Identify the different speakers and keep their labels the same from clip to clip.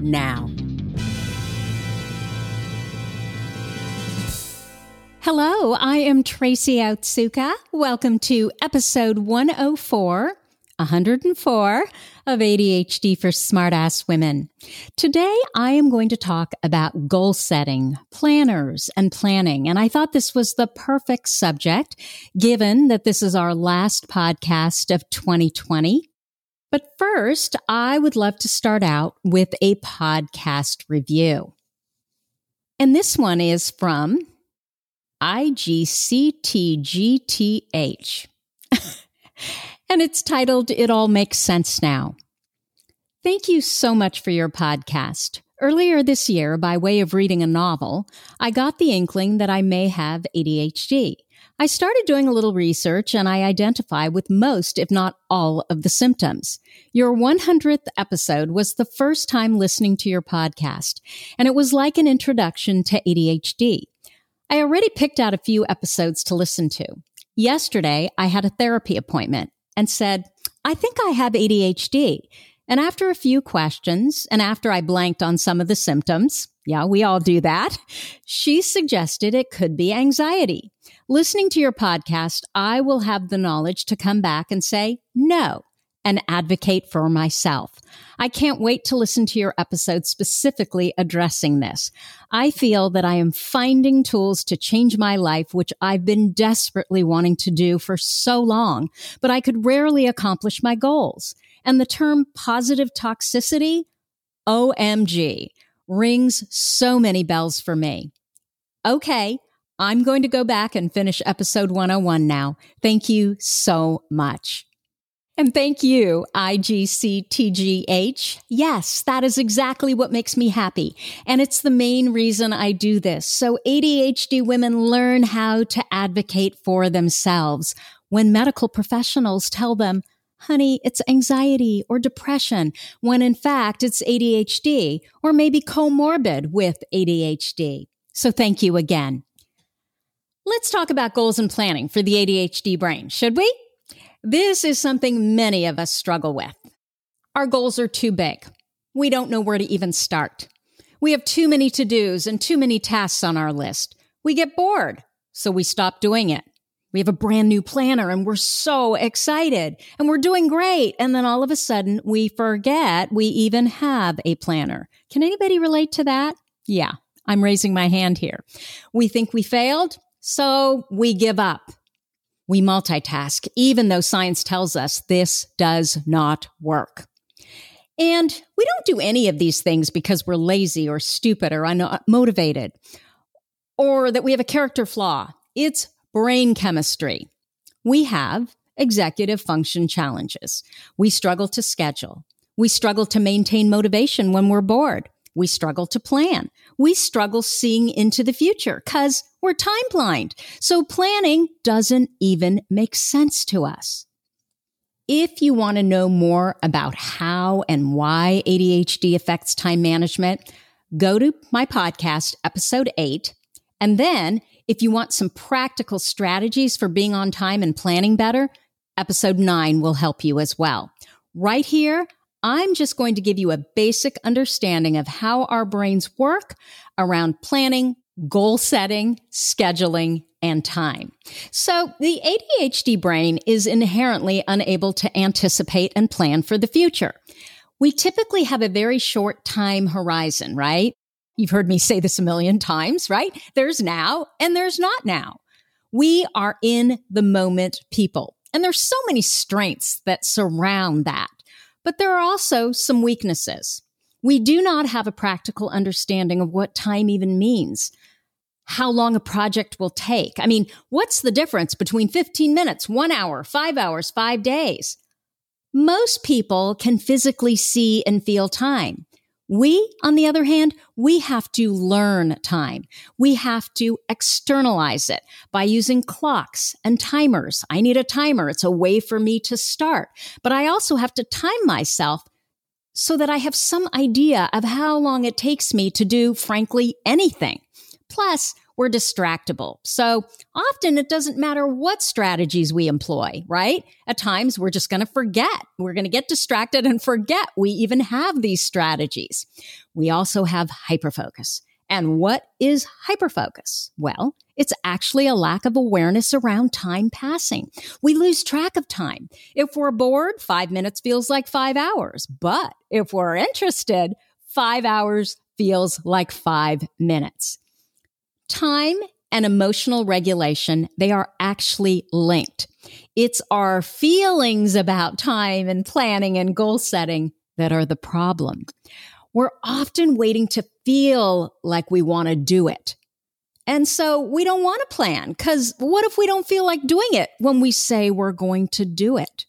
Speaker 1: now. Hello, I am Tracy Otsuka. Welcome to episode 104, 104 of ADHD for Smartass Women. Today, I am going to talk about goal setting, planners, and planning. And I thought this was the perfect subject, given that this is our last podcast of 2020. But first, I would love to start out with a podcast review. And this one is from IGCTGTH. and it's titled It All Makes Sense Now. Thank you so much for your podcast. Earlier this year, by way of reading a novel, I got the inkling that I may have ADHD. I started doing a little research and I identify with most, if not all, of the symptoms. Your 100th episode was the first time listening to your podcast, and it was like an introduction to ADHD. I already picked out a few episodes to listen to. Yesterday, I had a therapy appointment and said, I think I have ADHD. And after a few questions, and after I blanked on some of the symptoms, yeah, we all do that, she suggested it could be anxiety. Listening to your podcast, I will have the knowledge to come back and say, no, and advocate for myself. I can't wait to listen to your episode specifically addressing this. I feel that I am finding tools to change my life, which I've been desperately wanting to do for so long, but I could rarely accomplish my goals. And the term positive toxicity, OMG, rings so many bells for me. Okay. I'm going to go back and finish episode 101 now. Thank you so much. And thank you, IGCTGH. Yes, that is exactly what makes me happy. And it's the main reason I do this. So ADHD women learn how to advocate for themselves when medical professionals tell them, honey, it's anxiety or depression, when in fact it's ADHD or maybe comorbid with ADHD. So thank you again. Let's talk about goals and planning for the ADHD brain, should we? This is something many of us struggle with. Our goals are too big. We don't know where to even start. We have too many to dos and too many tasks on our list. We get bored, so we stop doing it. We have a brand new planner and we're so excited and we're doing great. And then all of a sudden we forget we even have a planner. Can anybody relate to that? Yeah, I'm raising my hand here. We think we failed, so we give up. We multitask, even though science tells us this does not work. And we don't do any of these things because we're lazy or stupid or unmotivated or that we have a character flaw. It's brain chemistry. We have executive function challenges. We struggle to schedule. We struggle to maintain motivation when we're bored. We struggle to plan. We struggle seeing into the future because we're time blind. So planning doesn't even make sense to us. If you want to know more about how and why ADHD affects time management, go to my podcast, episode eight. And then if you want some practical strategies for being on time and planning better, episode nine will help you as well. Right here, I'm just going to give you a basic understanding of how our brains work around planning, goal setting, scheduling, and time. So the ADHD brain is inherently unable to anticipate and plan for the future. We typically have a very short time horizon, right? You've heard me say this a million times, right? There's now and there's not now. We are in the moment people. And there's so many strengths that surround that. But there are also some weaknesses. We do not have a practical understanding of what time even means, how long a project will take. I mean, what's the difference between 15 minutes, one hour, five hours, five days? Most people can physically see and feel time. We, on the other hand, we have to learn time. We have to externalize it by using clocks and timers. I need a timer. It's a way for me to start, but I also have to time myself so that I have some idea of how long it takes me to do, frankly, anything. Plus, we're distractible. So often it doesn't matter what strategies we employ, right? At times we're just going to forget. We're going to get distracted and forget we even have these strategies. We also have hyperfocus. And what is hyperfocus? Well, it's actually a lack of awareness around time passing. We lose track of time. If we're bored, five minutes feels like five hours. But if we're interested, five hours feels like five minutes. Time and emotional regulation, they are actually linked. It's our feelings about time and planning and goal setting that are the problem. We're often waiting to feel like we want to do it. And so we don't want to plan because what if we don't feel like doing it when we say we're going to do it?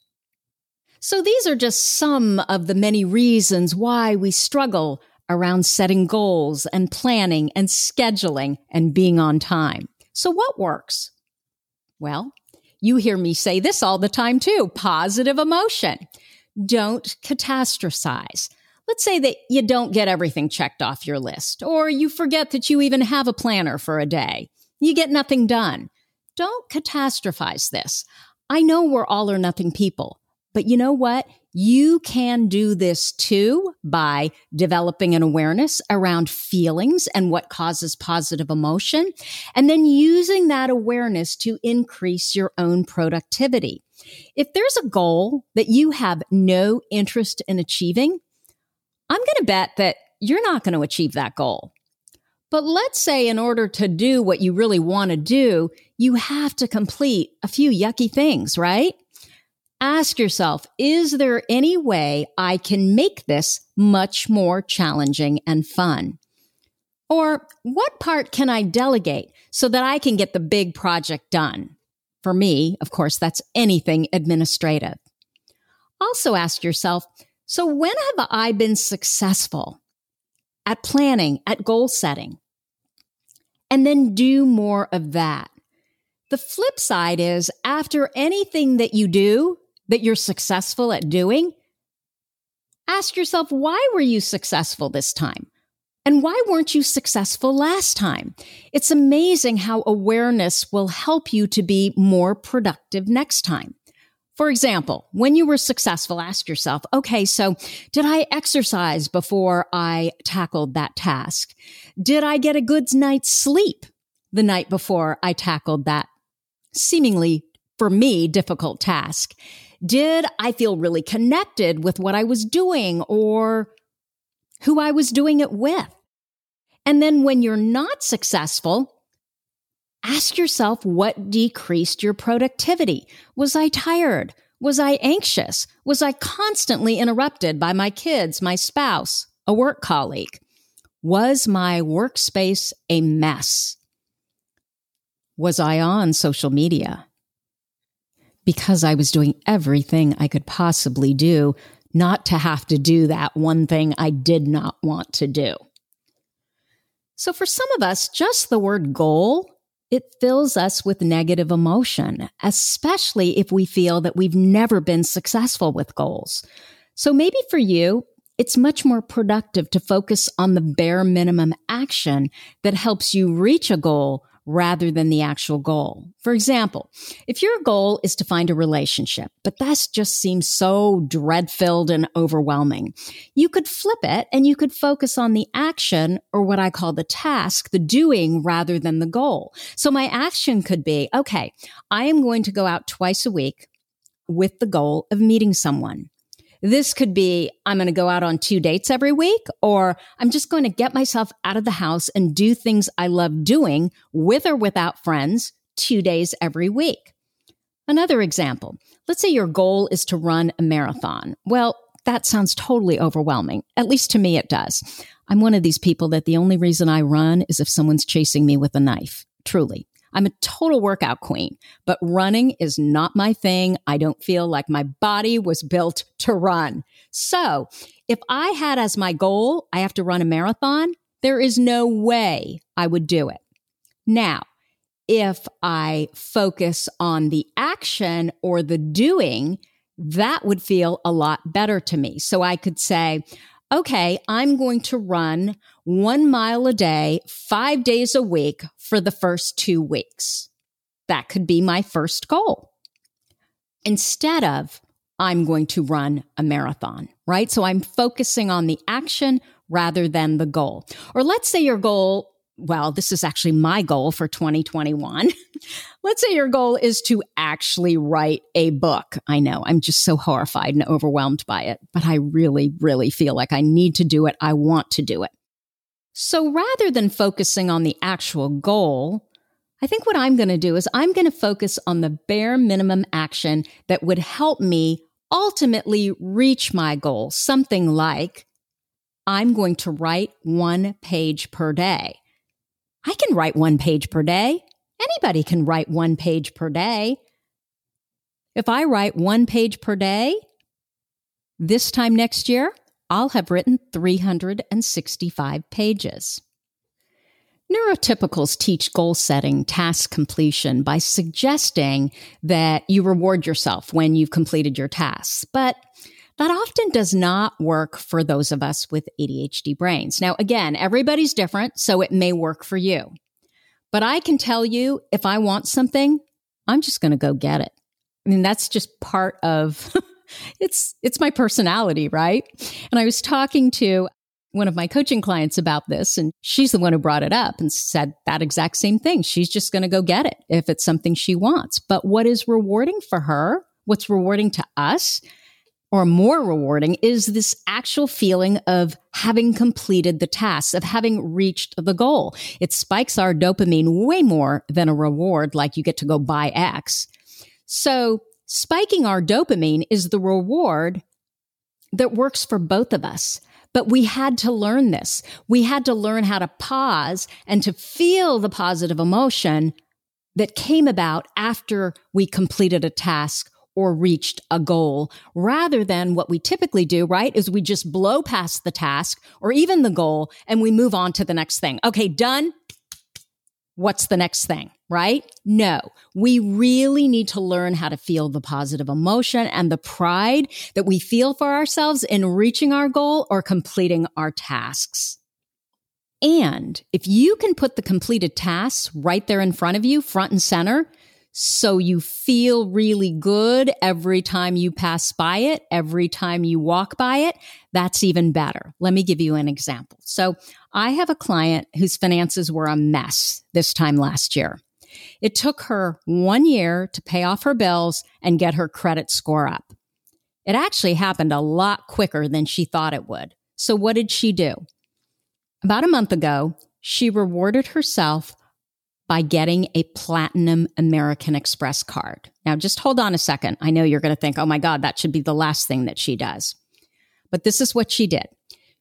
Speaker 1: So these are just some of the many reasons why we struggle around setting goals and planning and scheduling and being on time. So what works? Well, you hear me say this all the time too. Positive emotion. Don't catastrophize. Let's say that you don't get everything checked off your list, or you forget that you even have a planner for a day. You get nothing done. Don't catastrophize this. I know we're all or nothing people, but you know what? You can do this too by developing an awareness around feelings and what causes positive emotion, and then using that awareness to increase your own productivity. If there's a goal that you have no interest in achieving, I'm going to bet that you're not going to achieve that goal. But let's say in order to do what you really want to do, you have to complete a few yucky things, right? Ask yourself, is there any way I can make this much more challenging and fun? Or what part can I delegate so that I can get the big project done? For me, of course, that's anything administrative. Also ask yourself, so when have I been successful at planning, at goal setting? And then do more of that. The flip side is after anything that you do, that you're successful at doing, ask yourself, why were you successful this time? And why weren't you successful last time? It's amazing how awareness will help you to be more productive next time. For example, when you were successful, ask yourself, okay, so did I exercise before I tackled that task? Did I get a good night's sleep the night before I tackled that seemingly, for me, difficult task? Did I feel really connected with what I was doing or who I was doing it with? And then when you're not successful, ask yourself what decreased your productivity. Was I tired? Was I anxious? Was I constantly interrupted by my kids, my spouse, a work colleague? Was my workspace a mess? Was I on social media? Because I was doing everything I could possibly do not to have to do that one thing I did not want to do. So for some of us, just the word goal, it fills us with negative emotion, especially if we feel that we've never been successful with goals. So maybe for you, it's much more productive to focus on the bare minimum action that helps you reach a goal rather than the actual goal. For example, if your goal is to find a relationship, but that just seems so dread filled and overwhelming, you could flip it and you could focus on the action or what I call the task, the doing rather than the goal. So my action could be, okay, I am going to go out twice a week with the goal of meeting someone. This could be I'm going to go out on two dates every week, or I'm just going to get myself out of the house and do things I love doing with or without friends two days every week. Another example let's say your goal is to run a marathon. Well, that sounds totally overwhelming. At least to me, it does. I'm one of these people that the only reason I run is if someone's chasing me with a knife. Truly. I'm a total workout queen, but running is not my thing. I don't feel like my body was built to run. So if I had as my goal, I have to run a marathon, there is no way I would do it. Now, if I focus on the action or the doing, that would feel a lot better to me. So I could say, okay, I'm going to run one mile a day, five days a week for the first two weeks. That could be my first goal. Instead of, I'm going to run a marathon, right? So I'm focusing on the action rather than the goal. Or let's say your goal well, this is actually my goal for 2021. Let's say your goal is to actually write a book. I know I'm just so horrified and overwhelmed by it, but I really, really feel like I need to do it. I want to do it. So rather than focusing on the actual goal, I think what I'm going to do is I'm going to focus on the bare minimum action that would help me ultimately reach my goal. Something like I'm going to write one page per day. I can write one page per day. Anybody can write one page per day. If I write one page per day, this time next year, I'll have written 365 pages. Neurotypicals teach goal setting, task completion by suggesting that you reward yourself when you've completed your tasks. But that often does not work for those of us with ADHD brains. Now, again, everybody's different, so it may work for you. But I can tell you if I want something, I'm just going to go get it. I mean, that's just part of it's it's my personality, right? And I was talking to one of my coaching clients about this and she's the one who brought it up and said that exact same thing. She's just going to go get it if it's something she wants. But what is rewarding for her, what's rewarding to us or more rewarding is this actual feeling of having completed the task, of having reached the goal. It spikes our dopamine way more than a reward, like you get to go buy X. So spiking our dopamine is the reward that works for both of us. But we had to learn this. We had to learn how to pause and to feel the positive emotion that came about after we completed a task or reached a goal rather than what we typically do, right? Is we just blow past the task or even the goal and we move on to the next thing. Okay, done. What's the next thing, right? No, we really need to learn how to feel the positive emotion and the pride that we feel for ourselves in reaching our goal or completing our tasks. And if you can put the completed tasks right there in front of you, front and center, so you feel really good every time you pass by it, every time you walk by it. That's even better. Let me give you an example. So I have a client whose finances were a mess this time last year. It took her one year to pay off her bills and get her credit score up. It actually happened a lot quicker than she thought it would. So what did she do? About a month ago, she rewarded herself by getting a platinum American Express card. Now, just hold on a second. I know you're going to think, oh my God, that should be the last thing that she does. But this is what she did.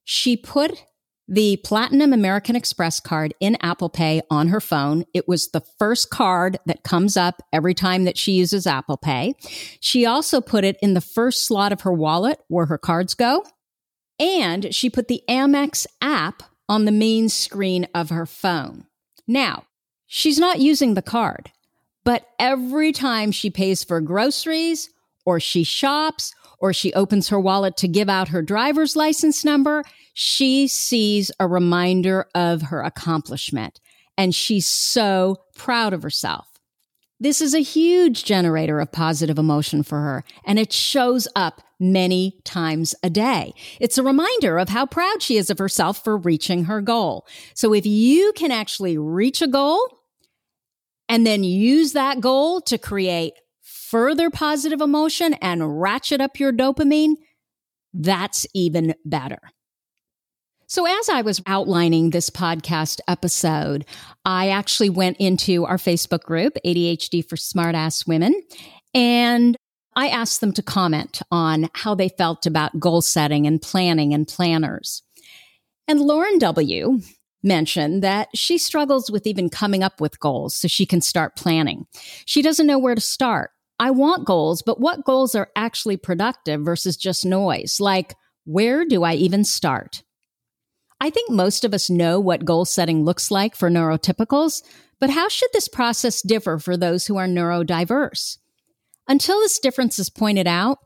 Speaker 1: She put the platinum American Express card in Apple Pay on her phone. It was the first card that comes up every time that she uses Apple Pay. She also put it in the first slot of her wallet where her cards go. And she put the Amex app on the main screen of her phone. Now, She's not using the card, but every time she pays for groceries or she shops or she opens her wallet to give out her driver's license number, she sees a reminder of her accomplishment and she's so proud of herself. This is a huge generator of positive emotion for her, and it shows up many times a day. It's a reminder of how proud she is of herself for reaching her goal. So if you can actually reach a goal and then use that goal to create further positive emotion and ratchet up your dopamine, that's even better. So, as I was outlining this podcast episode, I actually went into our Facebook group, ADHD for Smartass Women, and I asked them to comment on how they felt about goal setting and planning and planners. And Lauren W. mentioned that she struggles with even coming up with goals so she can start planning. She doesn't know where to start. I want goals, but what goals are actually productive versus just noise? Like, where do I even start? I think most of us know what goal setting looks like for neurotypicals, but how should this process differ for those who are neurodiverse? Until this difference is pointed out,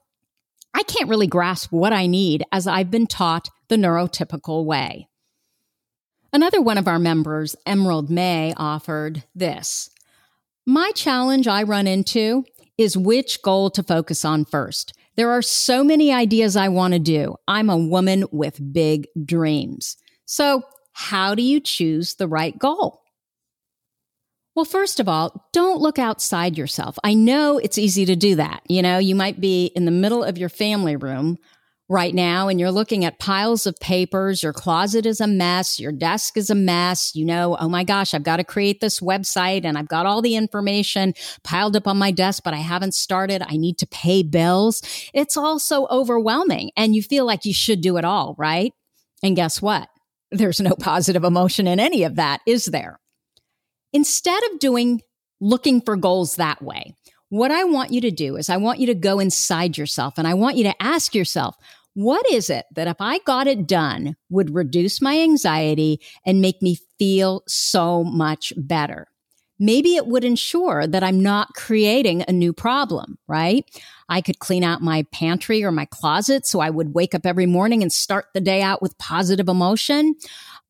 Speaker 1: I can't really grasp what I need as I've been taught the neurotypical way. Another one of our members, Emerald May, offered this. My challenge I run into is which goal to focus on first. There are so many ideas I want to do. I'm a woman with big dreams. So, how do you choose the right goal? Well, first of all, don't look outside yourself. I know it's easy to do that. You know, you might be in the middle of your family room right now and you're looking at piles of papers. Your closet is a mess. Your desk is a mess. You know, oh my gosh, I've got to create this website and I've got all the information piled up on my desk, but I haven't started. I need to pay bills. It's all so overwhelming and you feel like you should do it all, right? And guess what? There's no positive emotion in any of that, is there? Instead of doing looking for goals that way, what I want you to do is I want you to go inside yourself and I want you to ask yourself, what is it that if I got it done would reduce my anxiety and make me feel so much better? Maybe it would ensure that I'm not creating a new problem, right? I could clean out my pantry or my closet so I would wake up every morning and start the day out with positive emotion.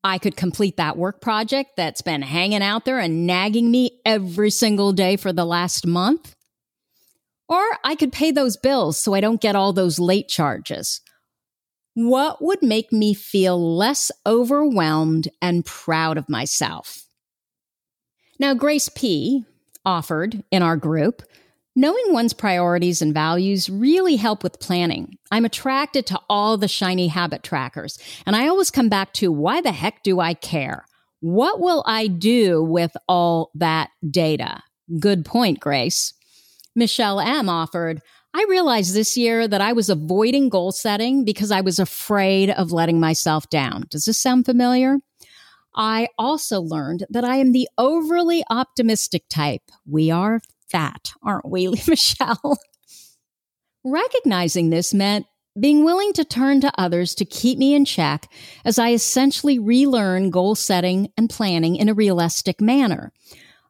Speaker 1: I could complete that work project that's been hanging out there and nagging me every single day for the last month. Or I could pay those bills so I don't get all those late charges. What would make me feel less overwhelmed and proud of myself? Now, Grace P offered in our group Knowing one's priorities and values really help with planning. I'm attracted to all the shiny habit trackers, and I always come back to why the heck do I care? What will I do with all that data? Good point, Grace. Michelle M offered, I realized this year that I was avoiding goal setting because I was afraid of letting myself down. Does this sound familiar? I also learned that I am the overly optimistic type. We are fat, aren't we, Michelle? Recognizing this meant being willing to turn to others to keep me in check as I essentially relearn goal setting and planning in a realistic manner.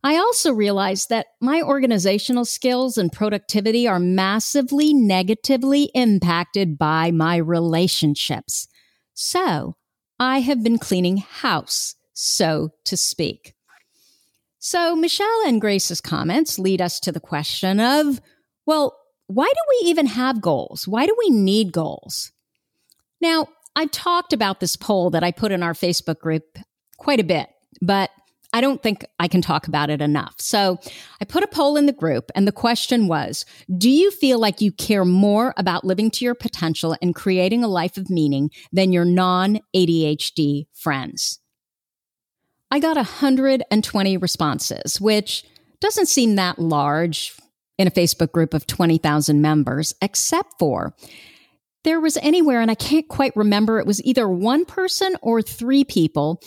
Speaker 1: I also realized that my organizational skills and productivity are massively negatively impacted by my relationships. So I have been cleaning house, so to speak. So Michelle and Grace's comments lead us to the question of, well, why do we even have goals? Why do we need goals? Now, I talked about this poll that I put in our Facebook group quite a bit, but I don't think I can talk about it enough. So I put a poll in the group and the question was, do you feel like you care more about living to your potential and creating a life of meaning than your non ADHD friends? I got 120 responses, which doesn't seem that large in a Facebook group of 20,000 members, except for there was anywhere, and I can't quite remember, it was either one person or three people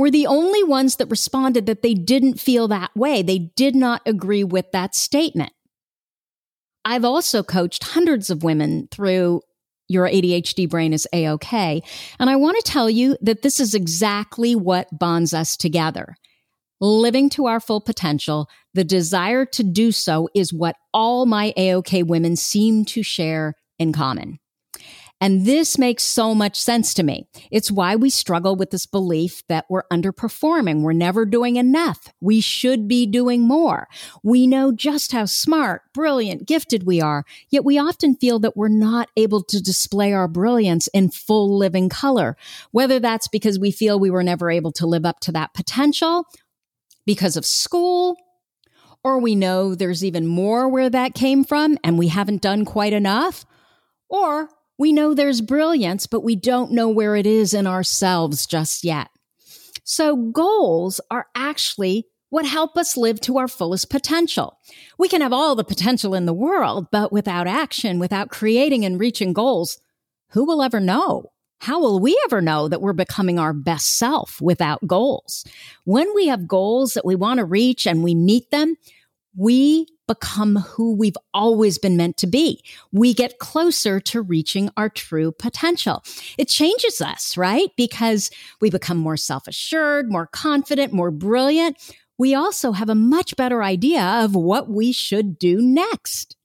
Speaker 1: were the only ones that responded that they didn't feel that way. They did not agree with that statement. I've also coached hundreds of women through your ADHD brain is A OK. And I want to tell you that this is exactly what bonds us together. Living to our full potential, the desire to do so is what all my AOK women seem to share in common. And this makes so much sense to me. It's why we struggle with this belief that we're underperforming. We're never doing enough. We should be doing more. We know just how smart, brilliant, gifted we are, yet we often feel that we're not able to display our brilliance in full living color. Whether that's because we feel we were never able to live up to that potential because of school, or we know there's even more where that came from and we haven't done quite enough, or we know there's brilliance, but we don't know where it is in ourselves just yet. So goals are actually what help us live to our fullest potential. We can have all the potential in the world, but without action, without creating and reaching goals, who will ever know? How will we ever know that we're becoming our best self without goals? When we have goals that we want to reach and we meet them, we become who we've always been meant to be. We get closer to reaching our true potential. It changes us, right? Because we become more self assured, more confident, more brilliant. We also have a much better idea of what we should do next.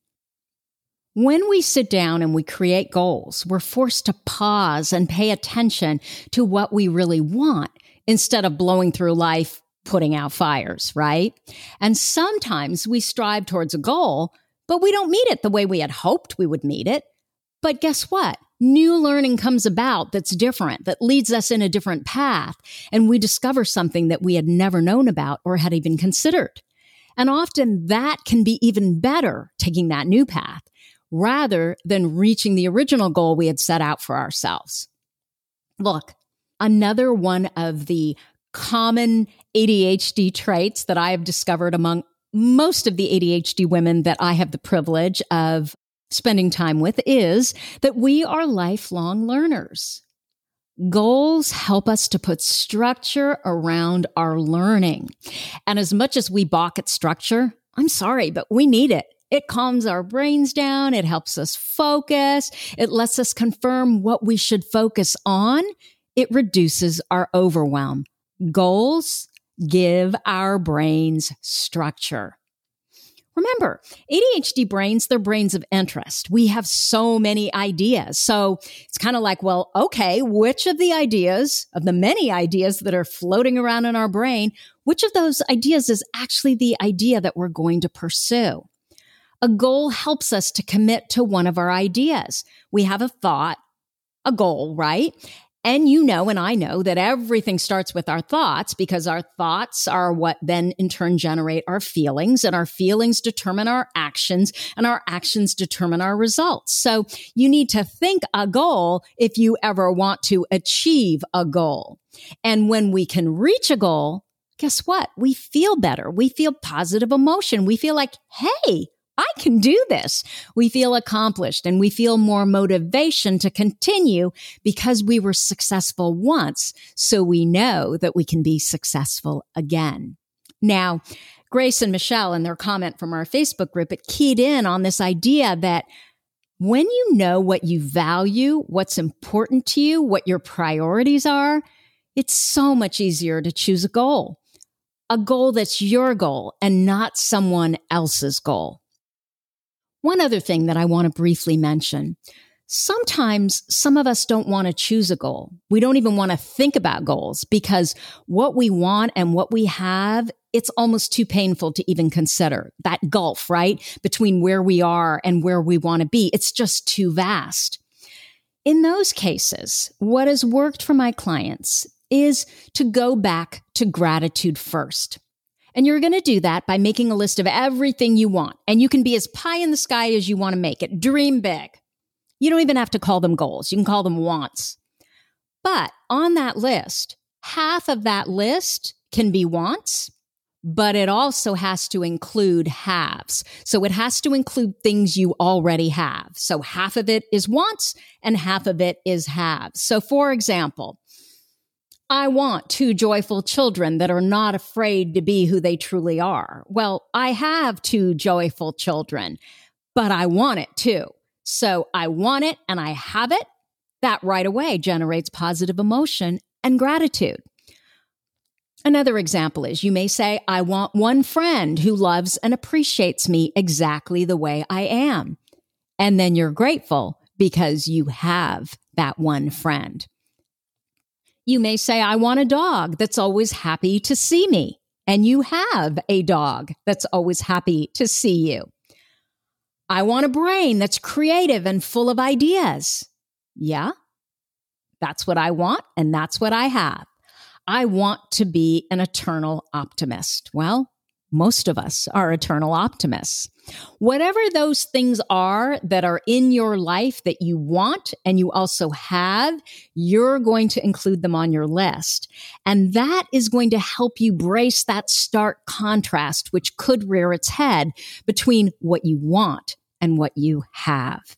Speaker 1: When we sit down and we create goals, we're forced to pause and pay attention to what we really want instead of blowing through life putting out fires, right? And sometimes we strive towards a goal, but we don't meet it the way we had hoped we would meet it. But guess what? New learning comes about that's different, that leads us in a different path, and we discover something that we had never known about or had even considered. And often that can be even better, taking that new path, rather than reaching the original goal we had set out for ourselves. Look, another one of the common ADHD traits that I have discovered among most of the ADHD women that I have the privilege of spending time with is that we are lifelong learners. Goals help us to put structure around our learning. And as much as we balk at structure, I'm sorry, but we need it. It calms our brains down. It helps us focus. It lets us confirm what we should focus on. It reduces our overwhelm. Goals give our brains structure. Remember, ADHD brains, they're brains of interest. We have so many ideas. So it's kind of like, well, okay, which of the ideas, of the many ideas that are floating around in our brain, which of those ideas is actually the idea that we're going to pursue? A goal helps us to commit to one of our ideas. We have a thought, a goal, right? And you know, and I know that everything starts with our thoughts because our thoughts are what then in turn generate our feelings and our feelings determine our actions and our actions determine our results. So you need to think a goal if you ever want to achieve a goal. And when we can reach a goal, guess what? We feel better. We feel positive emotion. We feel like, Hey, I can do this. We feel accomplished and we feel more motivation to continue because we were successful once. So we know that we can be successful again. Now, Grace and Michelle in their comment from our Facebook group, it keyed in on this idea that when you know what you value, what's important to you, what your priorities are, it's so much easier to choose a goal. A goal that's your goal and not someone else's goal. One other thing that I want to briefly mention. Sometimes some of us don't want to choose a goal. We don't even want to think about goals because what we want and what we have, it's almost too painful to even consider that gulf, right? Between where we are and where we want to be. It's just too vast. In those cases, what has worked for my clients is to go back to gratitude first. And you're going to do that by making a list of everything you want. And you can be as pie in the sky as you want to make it. Dream big. You don't even have to call them goals. You can call them wants. But on that list, half of that list can be wants, but it also has to include haves. So it has to include things you already have. So half of it is wants and half of it is haves. So for example, I want two joyful children that are not afraid to be who they truly are. Well, I have two joyful children, but I want it too. So I want it and I have it. That right away generates positive emotion and gratitude. Another example is you may say, I want one friend who loves and appreciates me exactly the way I am. And then you're grateful because you have that one friend. You may say, I want a dog that's always happy to see me. And you have a dog that's always happy to see you. I want a brain that's creative and full of ideas. Yeah, that's what I want, and that's what I have. I want to be an eternal optimist. Well, most of us are eternal optimists. Whatever those things are that are in your life that you want and you also have, you're going to include them on your list. And that is going to help you brace that stark contrast, which could rear its head between what you want and what you have.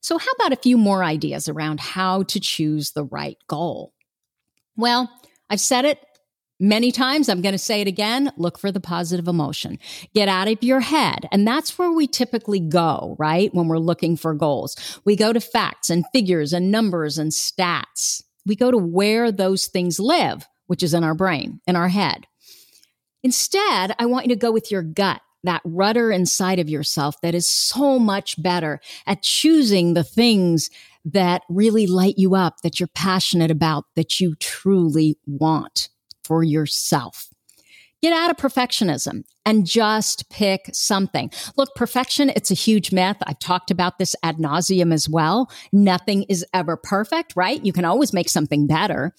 Speaker 1: So, how about a few more ideas around how to choose the right goal? Well, I've said it many times. I'm going to say it again. Look for the positive emotion. Get out of your head. And that's where we typically go, right? When we're looking for goals, we go to facts and figures and numbers and stats. We go to where those things live, which is in our brain, in our head. Instead, I want you to go with your gut that rudder inside of yourself that is so much better at choosing the things that really light you up, that you're passionate about, that you truly want for yourself. Get out of perfectionism and just pick something. Look, perfection, it's a huge myth. I've talked about this ad nauseum as well. Nothing is ever perfect, right? You can always make something better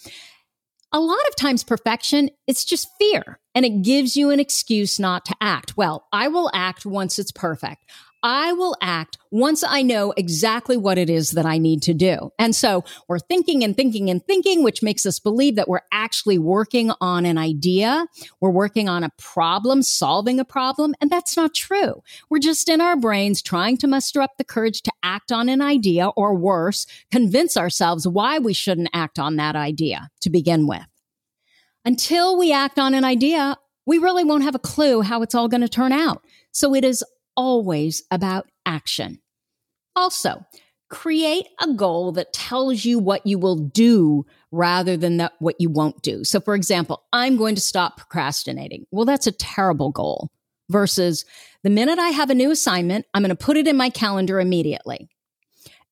Speaker 1: a lot of times perfection, it's just fear and it gives you an excuse not to act. Well, I will act once it's perfect. I will act once I know exactly what it is that I need to do. And so we're thinking and thinking and thinking, which makes us believe that we're actually working on an idea. We're working on a problem, solving a problem. And that's not true. We're just in our brains trying to muster up the courage to act on an idea or worse, convince ourselves why we shouldn't act on that idea to begin with. Until we act on an idea, we really won't have a clue how it's all going to turn out. So it is always about action. Also, create a goal that tells you what you will do rather than that what you won't do. So for example, I'm going to stop procrastinating. Well, that's a terrible goal versus the minute I have a new assignment, I'm going to put it in my calendar immediately.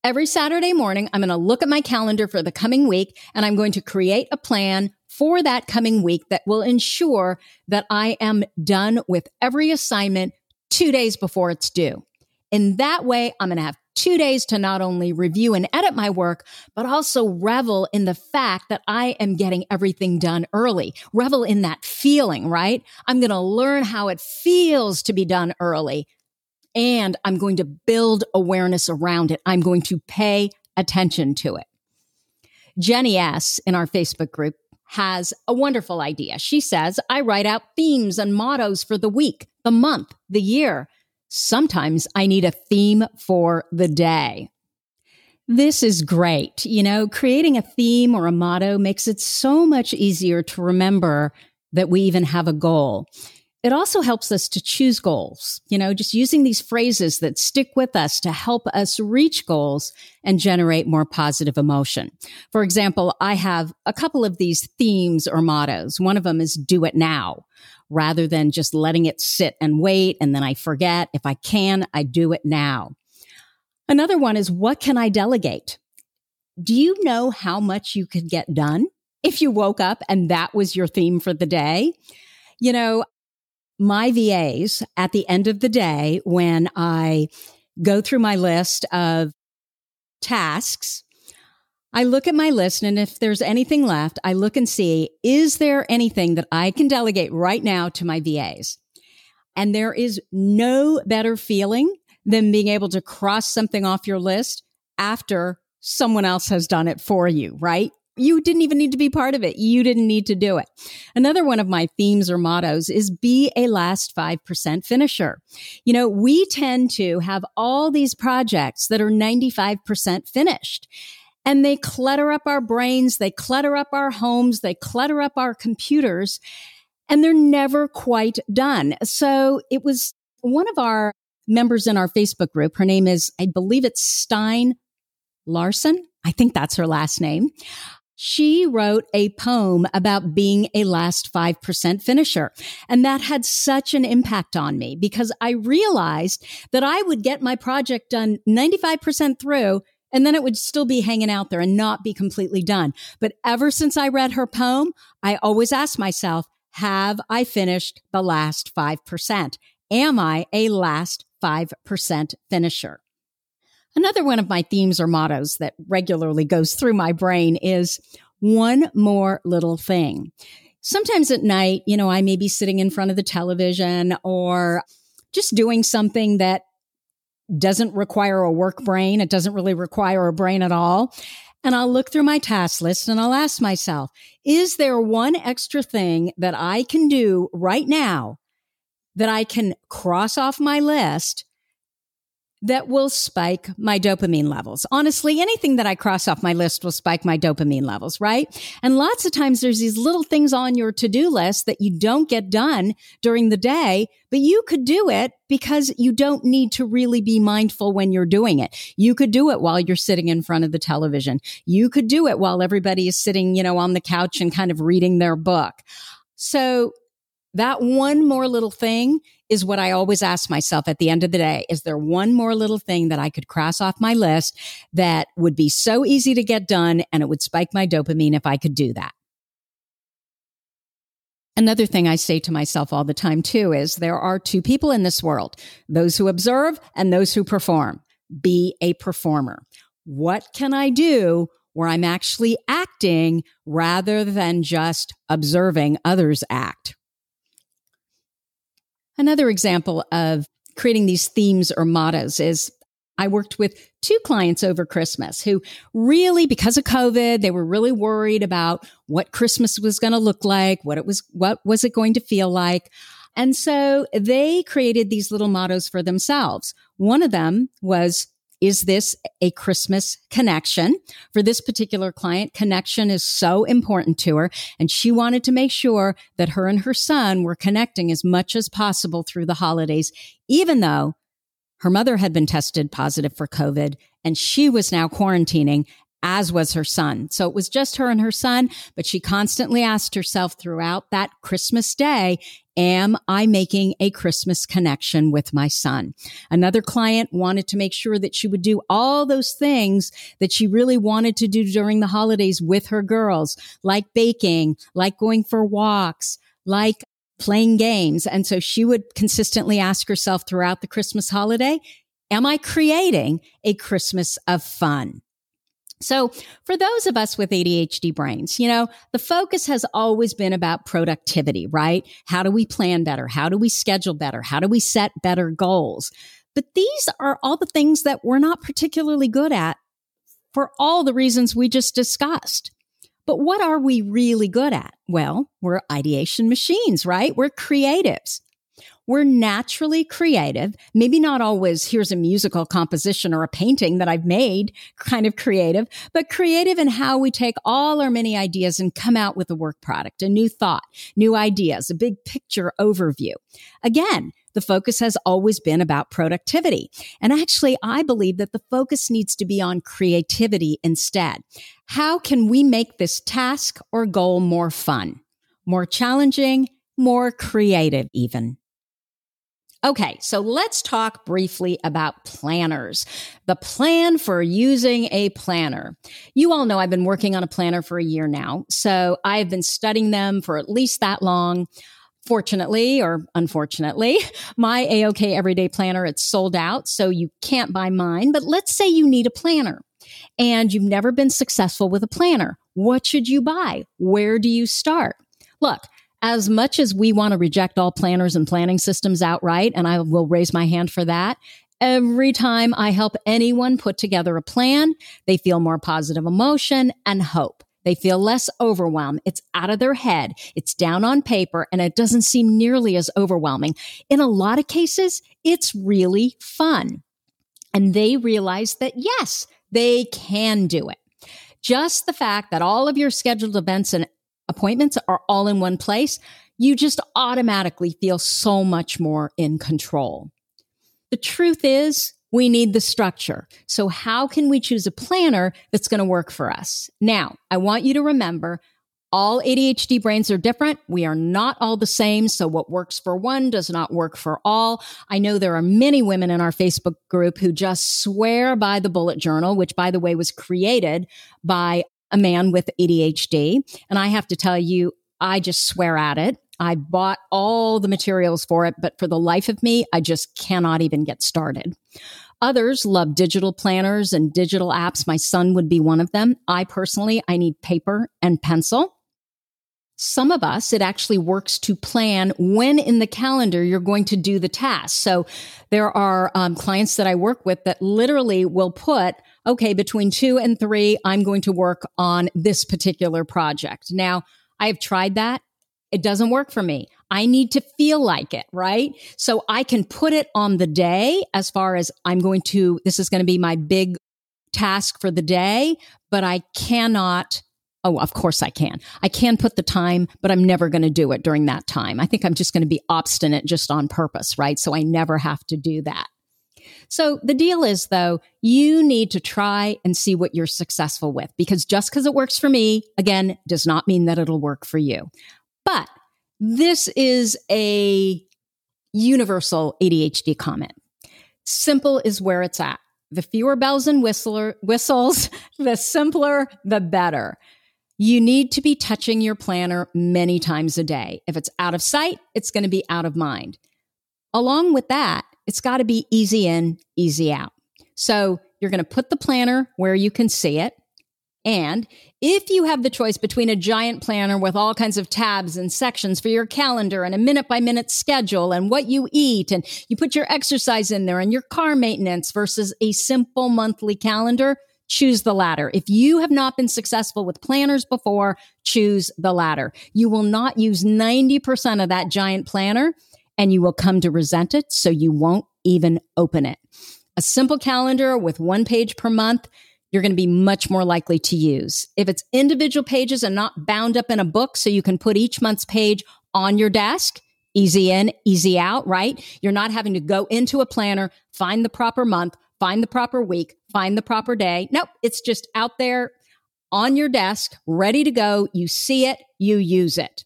Speaker 1: Every Saturday morning, I'm going to look at my calendar for the coming week and I'm going to create a plan for that coming week that will ensure that I am done with every assignment two days before it's due. In that way, I'm going to have two days to not only review and edit my work, but also revel in the fact that I am getting everything done early. Revel in that feeling, right? I'm going to learn how it feels to be done early. And I'm going to build awareness around it. I'm going to pay attention to it. Jenny asks in our Facebook group has a wonderful idea. She says, I write out themes and mottos for the week, the month, the year. Sometimes I need a theme for the day. This is great. You know, creating a theme or a motto makes it so much easier to remember that we even have a goal. It also helps us to choose goals, you know, just using these phrases that stick with us to help us reach goals and generate more positive emotion. For example, I have a couple of these themes or mottos. One of them is do it now rather than just letting it sit and wait and then I forget. If I can, I do it now. Another one is what can I delegate? Do you know how much you could get done if you woke up and that was your theme for the day? You know, my VAs at the end of the day, when I go through my list of tasks, I look at my list and if there's anything left, I look and see, is there anything that I can delegate right now to my VAs? And there is no better feeling than being able to cross something off your list after someone else has done it for you, right? You didn't even need to be part of it. You didn't need to do it. Another one of my themes or mottos is be a last 5% finisher. You know, we tend to have all these projects that are 95% finished and they clutter up our brains. They clutter up our homes. They clutter up our computers and they're never quite done. So it was one of our members in our Facebook group. Her name is, I believe it's Stein Larson. I think that's her last name she wrote a poem about being a last 5% finisher. And that had such an impact on me because I realized that I would get my project done 95% through and then it would still be hanging out there and not be completely done. But ever since I read her poem, I always ask myself, have I finished the last 5%? Am I a last 5% finisher? Another one of my themes or mottos that regularly goes through my brain is one more little thing. Sometimes at night, you know, I may be sitting in front of the television or just doing something that doesn't require a work brain. It doesn't really require a brain at all. And I'll look through my task list and I'll ask myself, is there one extra thing that I can do right now that I can cross off my list that will spike my dopamine levels. Honestly, anything that I cross off my list will spike my dopamine levels, right? And lots of times there's these little things on your to-do list that you don't get done during the day, but you could do it because you don't need to really be mindful when you're doing it. You could do it while you're sitting in front of the television. You could do it while everybody is sitting, you know, on the couch and kind of reading their book. So that one more little thing is what I always ask myself at the end of the day. Is there one more little thing that I could cross off my list that would be so easy to get done and it would spike my dopamine if I could do that? Another thing I say to myself all the time too is there are two people in this world, those who observe and those who perform. Be a performer. What can I do where I'm actually acting rather than just observing others act? Another example of creating these themes or mottos is I worked with two clients over Christmas who really, because of COVID, they were really worried about what Christmas was going to look like, what it was, what was it going to feel like. And so they created these little mottos for themselves. One of them was is this a Christmas connection? For this particular client, connection is so important to her. And she wanted to make sure that her and her son were connecting as much as possible through the holidays, even though her mother had been tested positive for COVID and she was now quarantining as was her son. So it was just her and her son, but she constantly asked herself throughout that Christmas day, Am I making a Christmas connection with my son? Another client wanted to make sure that she would do all those things that she really wanted to do during the holidays with her girls, like baking, like going for walks, like playing games. And so she would consistently ask herself throughout the Christmas holiday, Am I creating a Christmas of fun? So for those of us with ADHD brains, you know, the focus has always been about productivity, right? How do we plan better? How do we schedule better? How do we set better goals? But these are all the things that we're not particularly good at for all the reasons we just discussed. But what are we really good at? Well, we're ideation machines, right? We're creatives. We're naturally creative. Maybe not always, here's a musical composition or a painting that I've made kind of creative, but creative in how we take all our many ideas and come out with a work product, a new thought, new ideas, a big picture overview. Again, the focus has always been about productivity. And actually, I believe that the focus needs to be on creativity instead. How can we make this task or goal more fun, more challenging, more creative even? Okay, so let's talk briefly about planners. The plan for using a planner. You all know I've been working on a planner for a year now, so I've been studying them for at least that long. Fortunately or unfortunately, my AOK Everyday Planner, it's sold out, so you can't buy mine. But let's say you need a planner and you've never been successful with a planner. What should you buy? Where do you start? Look, as much as we want to reject all planners and planning systems outright, and I will raise my hand for that, every time I help anyone put together a plan, they feel more positive emotion and hope. They feel less overwhelmed. It's out of their head. It's down on paper and it doesn't seem nearly as overwhelming. In a lot of cases, it's really fun. And they realize that yes, they can do it. Just the fact that all of your scheduled events and appointments are all in one place, you just automatically feel so much more in control. The truth is, we need the structure. So how can we choose a planner that's going to work for us? Now, I want you to remember all ADHD brains are different. We are not all the same. So what works for one does not work for all. I know there are many women in our Facebook group who just swear by the bullet journal, which by the way was created by a man with ADHD. And I have to tell you, I just swear at it. I bought all the materials for it, but for the life of me, I just cannot even get started. Others love digital planners and digital apps. My son would be one of them. I personally, I need paper and pencil. Some of us, it actually works to plan when in the calendar you're going to do the task. So there are um, clients that I work with that literally will put, okay, between two and three, I'm going to work on this particular project. Now, I have tried that. It doesn't work for me. I need to feel like it, right? So I can put it on the day as far as I'm going to, this is going to be my big task for the day, but I cannot Oh, of course I can. I can put the time, but I'm never going to do it during that time. I think I'm just going to be obstinate just on purpose, right? So I never have to do that. So the deal is though, you need to try and see what you're successful with because just because it works for me, again, does not mean that it'll work for you. But this is a universal ADHD comment. Simple is where it's at. The fewer bells and whistler, whistles, the simpler, the better. You need to be touching your planner many times a day. If it's out of sight, it's going to be out of mind. Along with that, it's got to be easy in, easy out. So you're going to put the planner where you can see it. And if you have the choice between a giant planner with all kinds of tabs and sections for your calendar and a minute by minute schedule and what you eat, and you put your exercise in there and your car maintenance versus a simple monthly calendar, choose the latter. If you have not been successful with planners before, choose the latter. You will not use 90% of that giant planner and you will come to resent it. So you won't even open it. A simple calendar with one page per month, you're going to be much more likely to use. If it's individual pages and not bound up in a book, so you can put each month's page on your desk, easy in, easy out, right? You're not having to go into a planner, find the proper month, find the proper week, find the proper day. Nope, it's just out there on your desk, ready to go. You see it, you use it.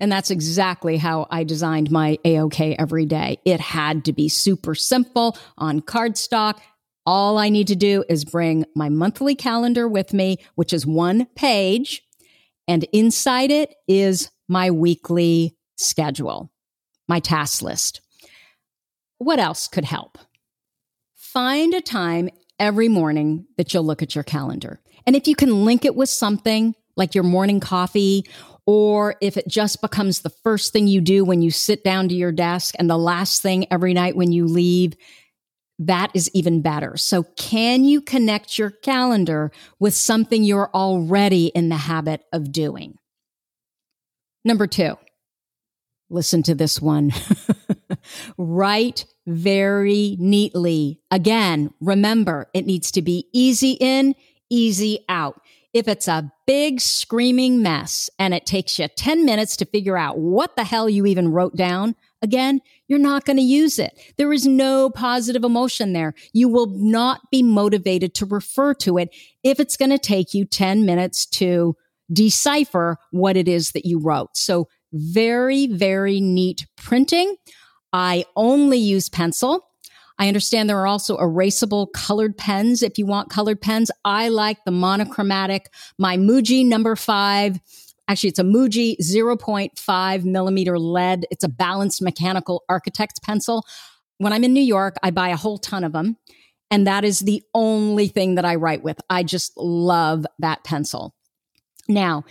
Speaker 1: And that's exactly how I designed my AOK every day. It had to be super simple on cardstock. All I need to do is bring my monthly calendar with me, which is one page. And inside it is my weekly schedule, my task list. What else could help? Find a time every morning that you'll look at your calendar. And if you can link it with something like your morning coffee, or if it just becomes the first thing you do when you sit down to your desk and the last thing every night when you leave, that is even better. So can you connect your calendar with something you're already in the habit of doing? Number two, listen to this one. Write very neatly. Again, remember, it needs to be easy in, easy out. If it's a big screaming mess and it takes you 10 minutes to figure out what the hell you even wrote down, again, you're not going to use it. There is no positive emotion there. You will not be motivated to refer to it if it's going to take you 10 minutes to decipher what it is that you wrote. So very, very neat printing. I only use pencil. I understand there are also erasable colored pens if you want colored pens. I like the monochromatic, my Muji number five. Actually, it's a Muji 0.5 millimeter lead. It's a balanced mechanical architect's pencil. When I'm in New York, I buy a whole ton of them. And that is the only thing that I write with. I just love that pencil. Now,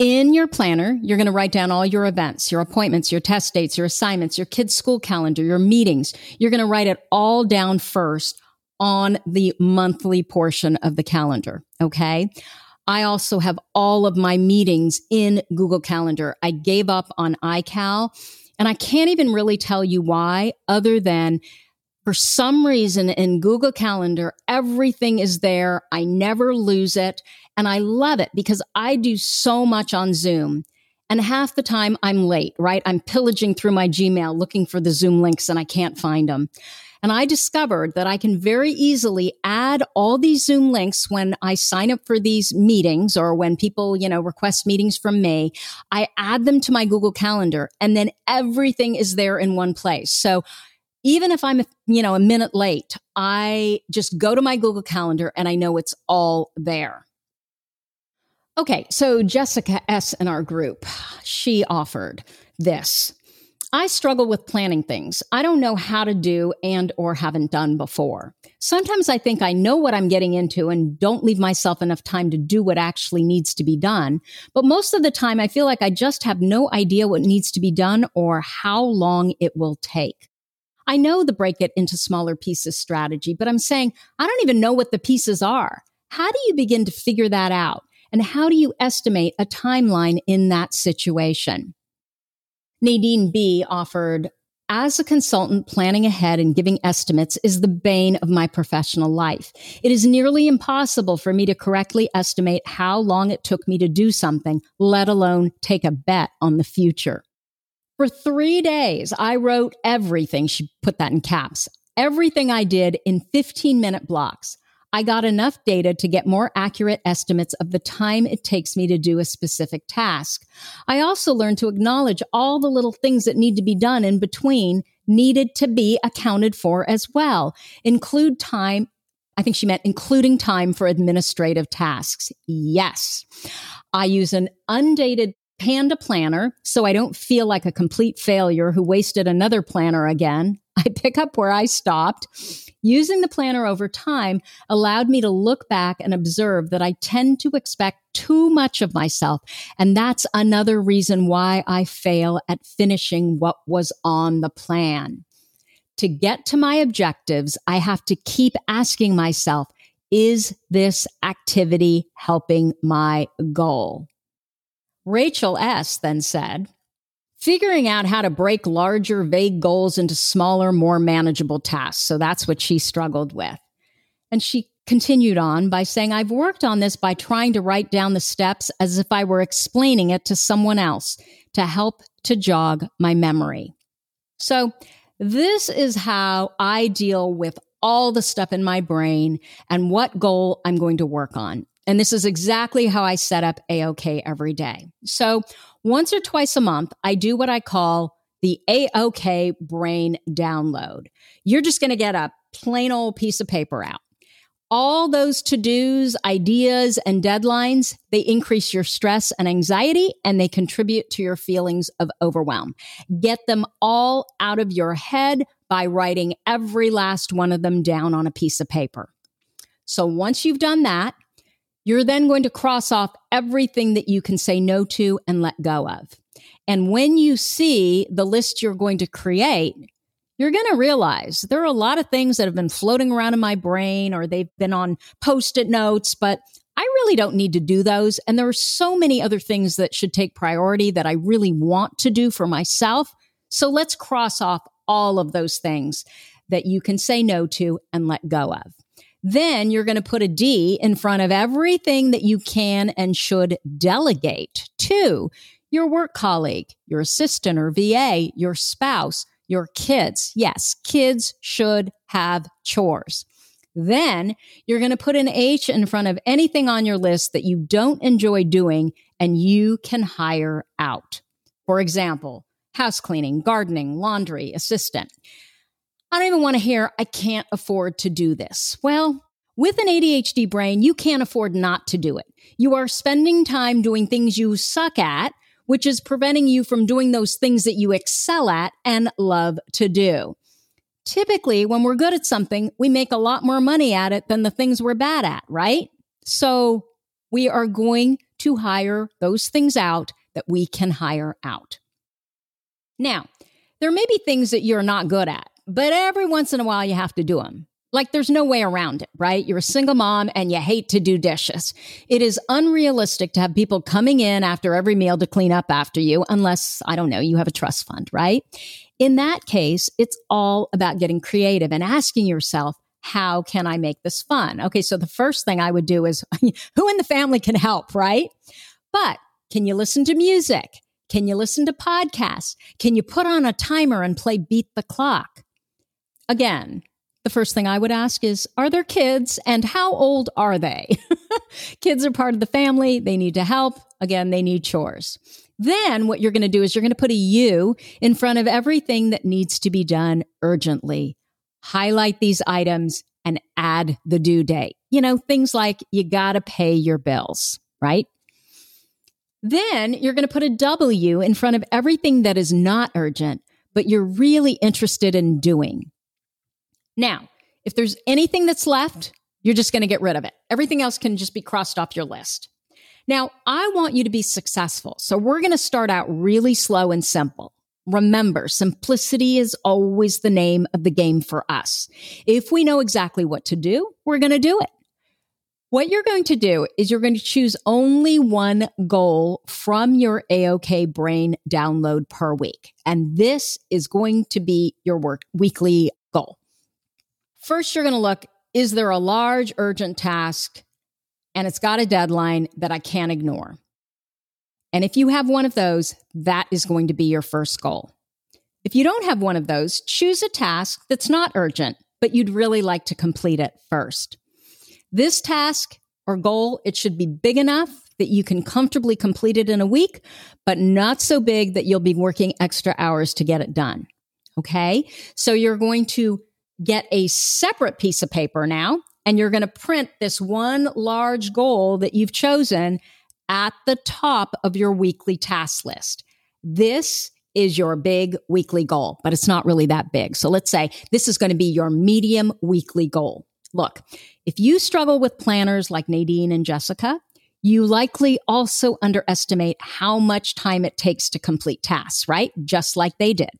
Speaker 1: in your planner, you're going to write down all your events, your appointments, your test dates, your assignments, your kids' school calendar, your meetings. You're going to write it all down first on the monthly portion of the calendar. Okay. I also have all of my meetings in Google Calendar. I gave up on iCal and I can't even really tell you why other than for some reason in Google Calendar, everything is there. I never lose it. And I love it because I do so much on Zoom. And half the time I'm late, right? I'm pillaging through my Gmail looking for the Zoom links and I can't find them. And I discovered that I can very easily add all these Zoom links when I sign up for these meetings or when people, you know, request meetings from me. I add them to my Google Calendar and then everything is there in one place. So even if I'm, you know, a minute late, I just go to my Google Calendar and I know it's all there. Okay, so Jessica S. in our group, she offered this. I struggle with planning things. I don't know how to do and or haven't done before. Sometimes I think I know what I'm getting into and don't leave myself enough time to do what actually needs to be done. But most of the time I feel like I just have no idea what needs to be done or how long it will take. I know the break it into smaller pieces strategy, but I'm saying I don't even know what the pieces are. How do you begin to figure that out? And how do you estimate a timeline in that situation? Nadine B offered, as a consultant, planning ahead and giving estimates is the bane of my professional life. It is nearly impossible for me to correctly estimate how long it took me to do something, let alone take a bet on the future. For three days, I wrote everything. She put that in caps. Everything I did in 15 minute blocks. I got enough data to get more accurate estimates of the time it takes me to do a specific task. I also learned to acknowledge all the little things that need to be done in between needed to be accounted for as well. Include time. I think she meant including time for administrative tasks. Yes. I use an undated Panda planner so I don't feel like a complete failure who wasted another planner again. I pick up where I stopped. Using the planner over time allowed me to look back and observe that I tend to expect too much of myself. And that's another reason why I fail at finishing what was on the plan. To get to my objectives, I have to keep asking myself, is this activity helping my goal? Rachel S. then said, figuring out how to break larger, vague goals into smaller, more manageable tasks. So that's what she struggled with. And she continued on by saying, I've worked on this by trying to write down the steps as if I were explaining it to someone else to help to jog my memory. So this is how I deal with all the stuff in my brain and what goal I'm going to work on. And this is exactly how I set up AOK every day. So once or twice a month, I do what I call the AOK brain download. You're just going to get a plain old piece of paper out. All those to dos, ideas, and deadlines, they increase your stress and anxiety and they contribute to your feelings of overwhelm. Get them all out of your head by writing every last one of them down on a piece of paper. So once you've done that, you're then going to cross off everything that you can say no to and let go of. And when you see the list you're going to create, you're going to realize there are a lot of things that have been floating around in my brain or they've been on post it notes, but I really don't need to do those. And there are so many other things that should take priority that I really want to do for myself. So let's cross off all of those things that you can say no to and let go of. Then you're going to put a D in front of everything that you can and should delegate to your work colleague, your assistant or VA, your spouse, your kids. Yes, kids should have chores. Then you're going to put an H in front of anything on your list that you don't enjoy doing and you can hire out. For example, house cleaning, gardening, laundry, assistant. I don't even want to hear, I can't afford to do this. Well, with an ADHD brain, you can't afford not to do it. You are spending time doing things you suck at, which is preventing you from doing those things that you excel at and love to do. Typically, when we're good at something, we make a lot more money at it than the things we're bad at, right? So we are going to hire those things out that we can hire out. Now, there may be things that you're not good at. But every once in a while, you have to do them. Like there's no way around it, right? You're a single mom and you hate to do dishes. It is unrealistic to have people coming in after every meal to clean up after you, unless, I don't know, you have a trust fund, right? In that case, it's all about getting creative and asking yourself, how can I make this fun? Okay, so the first thing I would do is who in the family can help, right? But can you listen to music? Can you listen to podcasts? Can you put on a timer and play beat the clock? Again, the first thing I would ask is Are there kids and how old are they? kids are part of the family. They need to help. Again, they need chores. Then what you're going to do is you're going to put a U in front of everything that needs to be done urgently. Highlight these items and add the due date. You know, things like you got to pay your bills, right? Then you're going to put a W in front of everything that is not urgent, but you're really interested in doing. Now, if there's anything that's left, you're just going to get rid of it. Everything else can just be crossed off your list. Now, I want you to be successful. So we're going to start out really slow and simple. Remember, simplicity is always the name of the game for us. If we know exactly what to do, we're going to do it. What you're going to do is you're going to choose only one goal from your AOK brain download per week. And this is going to be your work weekly goal. First, you're going to look is there a large urgent task and it's got a deadline that I can't ignore? And if you have one of those, that is going to be your first goal. If you don't have one of those, choose a task that's not urgent, but you'd really like to complete it first. This task or goal, it should be big enough that you can comfortably complete it in a week, but not so big that you'll be working extra hours to get it done. Okay. So you're going to get a separate piece of paper now, and you're going to print this one large goal that you've chosen at the top of your weekly task list. This is your big weekly goal, but it's not really that big. So let's say this is going to be your medium weekly goal. Look, if you struggle with planners like Nadine and Jessica, you likely also underestimate how much time it takes to complete tasks, right? Just like they did.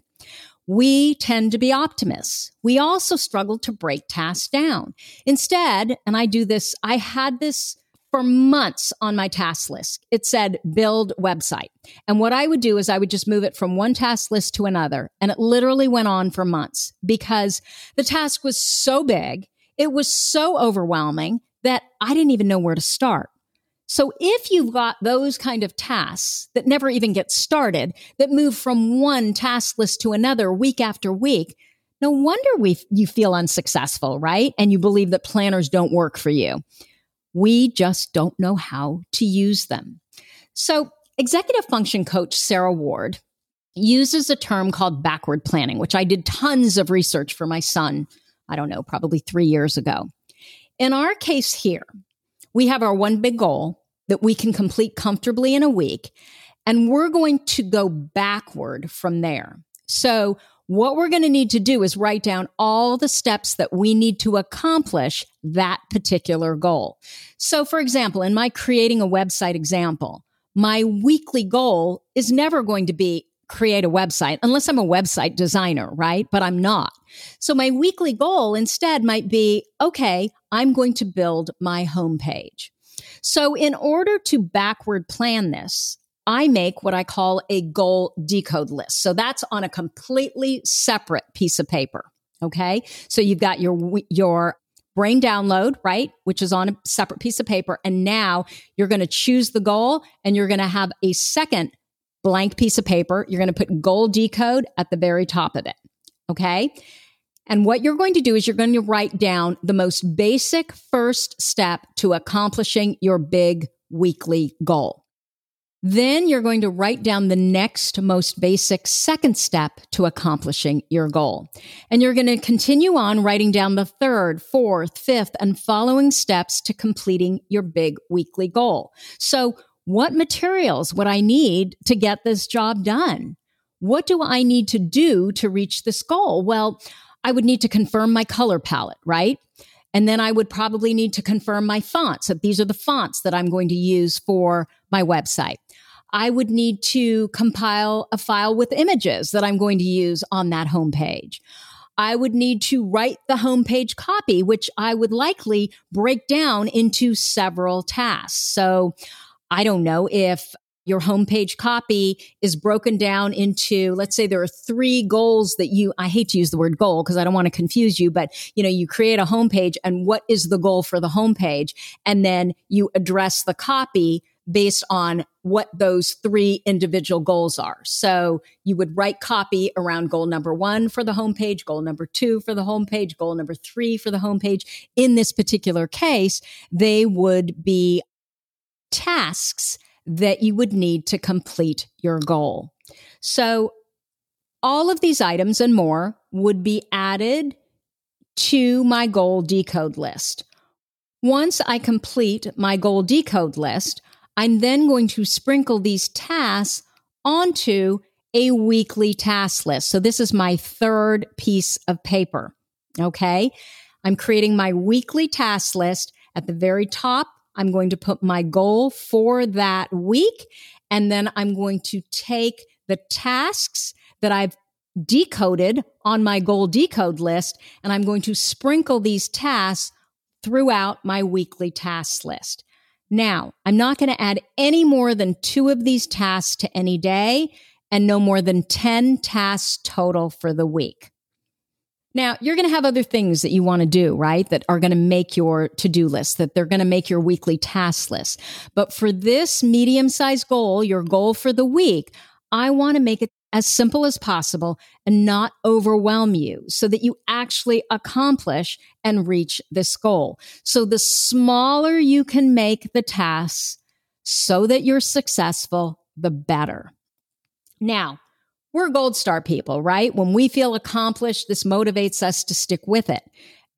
Speaker 1: We tend to be optimists. We also struggle to break tasks down. Instead, and I do this, I had this for months on my task list. It said build website. And what I would do is I would just move it from one task list to another. And it literally went on for months because the task was so big it was so overwhelming that I didn't even know where to start. So if you've got those kind of tasks that never even get started, that move from one task list to another week after week, no wonder we, you feel unsuccessful, right? And you believe that planners don't work for you. We just don't know how to use them. So executive function coach Sarah Ward uses a term called backward planning, which I did tons of research for my son I don't know, probably three years ago. In our case here, we have our one big goal that we can complete comfortably in a week, and we're going to go backward from there. So, what we're going to need to do is write down all the steps that we need to accomplish that particular goal. So, for example, in my creating a website example, my weekly goal is never going to be create a website unless I'm a website designer, right? But I'm not. So my weekly goal instead might be, okay, I'm going to build my homepage. So in order to backward plan this, I make what I call a goal decode list. So that's on a completely separate piece of paper. Okay. So you've got your, your brain download, right? Which is on a separate piece of paper. And now you're going to choose the goal and you're going to have a second blank piece of paper. You're going to put goal decode at the very top of it. Okay. And what you're going to do is you're going to write down the most basic first step to accomplishing your big weekly goal. Then you're going to write down the next most basic second step to accomplishing your goal. And you're going to continue on writing down the third, fourth, fifth, and following steps to completing your big weekly goal. So what materials would I need to get this job done? What do I need to do to reach this goal? Well, I would need to confirm my color palette, right? And then I would probably need to confirm my fonts that these are the fonts that I'm going to use for my website. I would need to compile a file with images that I'm going to use on that homepage. I would need to write the homepage copy, which I would likely break down into several tasks. So I don't know if your homepage copy is broken down into let's say there are three goals that you i hate to use the word goal because i don't want to confuse you but you know you create a homepage and what is the goal for the homepage and then you address the copy based on what those three individual goals are. So you would write copy around goal number one for the homepage, goal number two for the homepage, goal number three for the homepage. In this particular case, they would be tasks that you would need to complete your goal. So all of these items and more would be added to my goal decode list. Once I complete my goal decode list, I'm then going to sprinkle these tasks onto a weekly task list. So this is my third piece of paper. Okay. I'm creating my weekly task list. At the very top, I'm going to put my goal for that week. And then I'm going to take the tasks that I've decoded on my goal decode list, and I'm going to sprinkle these tasks throughout my weekly task list. Now, I'm not going to add any more than two of these tasks to any day and no more than 10 tasks total for the week. Now, you're going to have other things that you want to do, right? That are going to make your to do list, that they're going to make your weekly task list. But for this medium sized goal, your goal for the week, I want to make it as simple as possible and not overwhelm you so that you actually accomplish and reach this goal. So the smaller you can make the tasks so that you're successful, the better. Now, we're gold star people, right? When we feel accomplished, this motivates us to stick with it.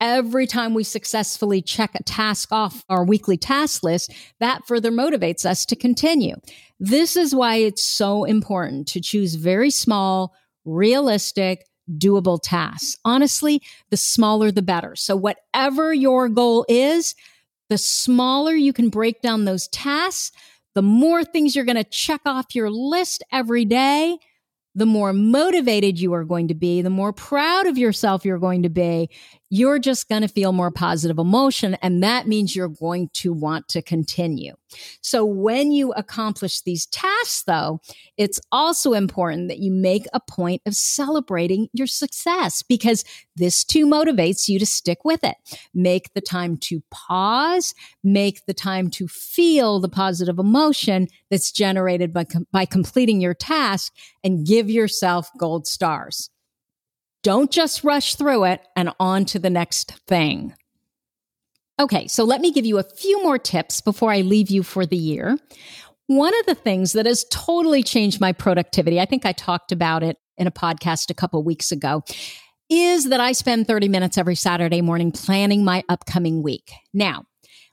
Speaker 1: Every time we successfully check a task off our weekly task list, that further motivates us to continue. This is why it's so important to choose very small, realistic, doable tasks. Honestly, the smaller the better. So whatever your goal is, the smaller you can break down those tasks, the more things you're going to check off your list every day, the more motivated you are going to be, the more proud of yourself you're going to be, you're just going to feel more positive emotion. And that means you're going to want to continue. So when you accomplish these tasks, though, it's also important that you make a point of celebrating your success because this too motivates you to stick with it. Make the time to pause, make the time to feel the positive emotion that's generated by, by completing your task and give yourself gold stars. Don't just rush through it and on to the next thing. Okay, so let me give you a few more tips before I leave you for the year. One of the things that has totally changed my productivity, I think I talked about it in a podcast a couple weeks ago, is that I spend 30 minutes every Saturday morning planning my upcoming week. Now,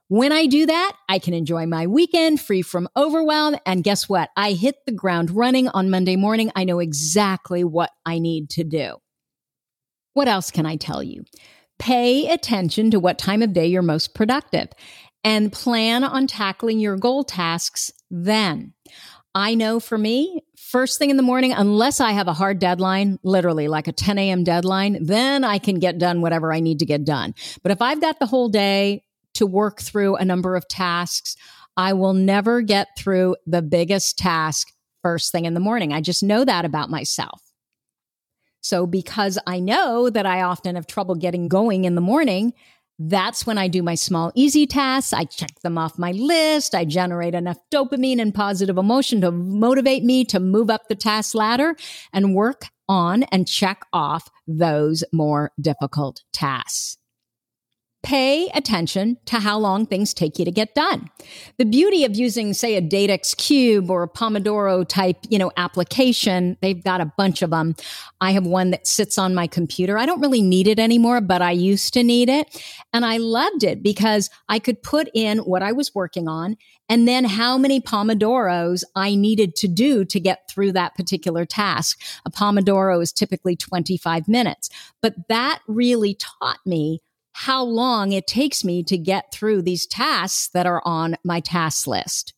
Speaker 1: when I do that, I can enjoy my weekend free from overwhelm. And guess what? I hit the ground running on Monday morning. I know exactly what I need to do. What else can I tell you? Pay attention to what time of day you're most productive and plan on tackling your goal tasks then. I know for me, first thing in the morning, unless I have a hard deadline, literally like a 10 a.m. deadline, then I can get done whatever I need to get done. But if I've got the whole day to work through a number of tasks, I will never get through the biggest task first thing in the morning. I just know that about myself. So because I know that I often have trouble getting going in the morning, that's when I do my small, easy tasks. I check them off my list. I generate enough dopamine and positive emotion to motivate me to move up the task ladder and work on and check off those more difficult tasks pay attention to how long things take you to get done. The beauty of using, say, a Datexx Cube or a Pomodoro type, you know, application, they've got a bunch of them. I have one that sits on my computer. I don't really need it anymore, but I used to need it. And I loved it because I could put in what I was working on and then how many Pomodoros I needed to do to get through that particular task. A Pomodoro is typically 25 minutes, but that really taught me how long it takes me to get through these tasks that are on my task list.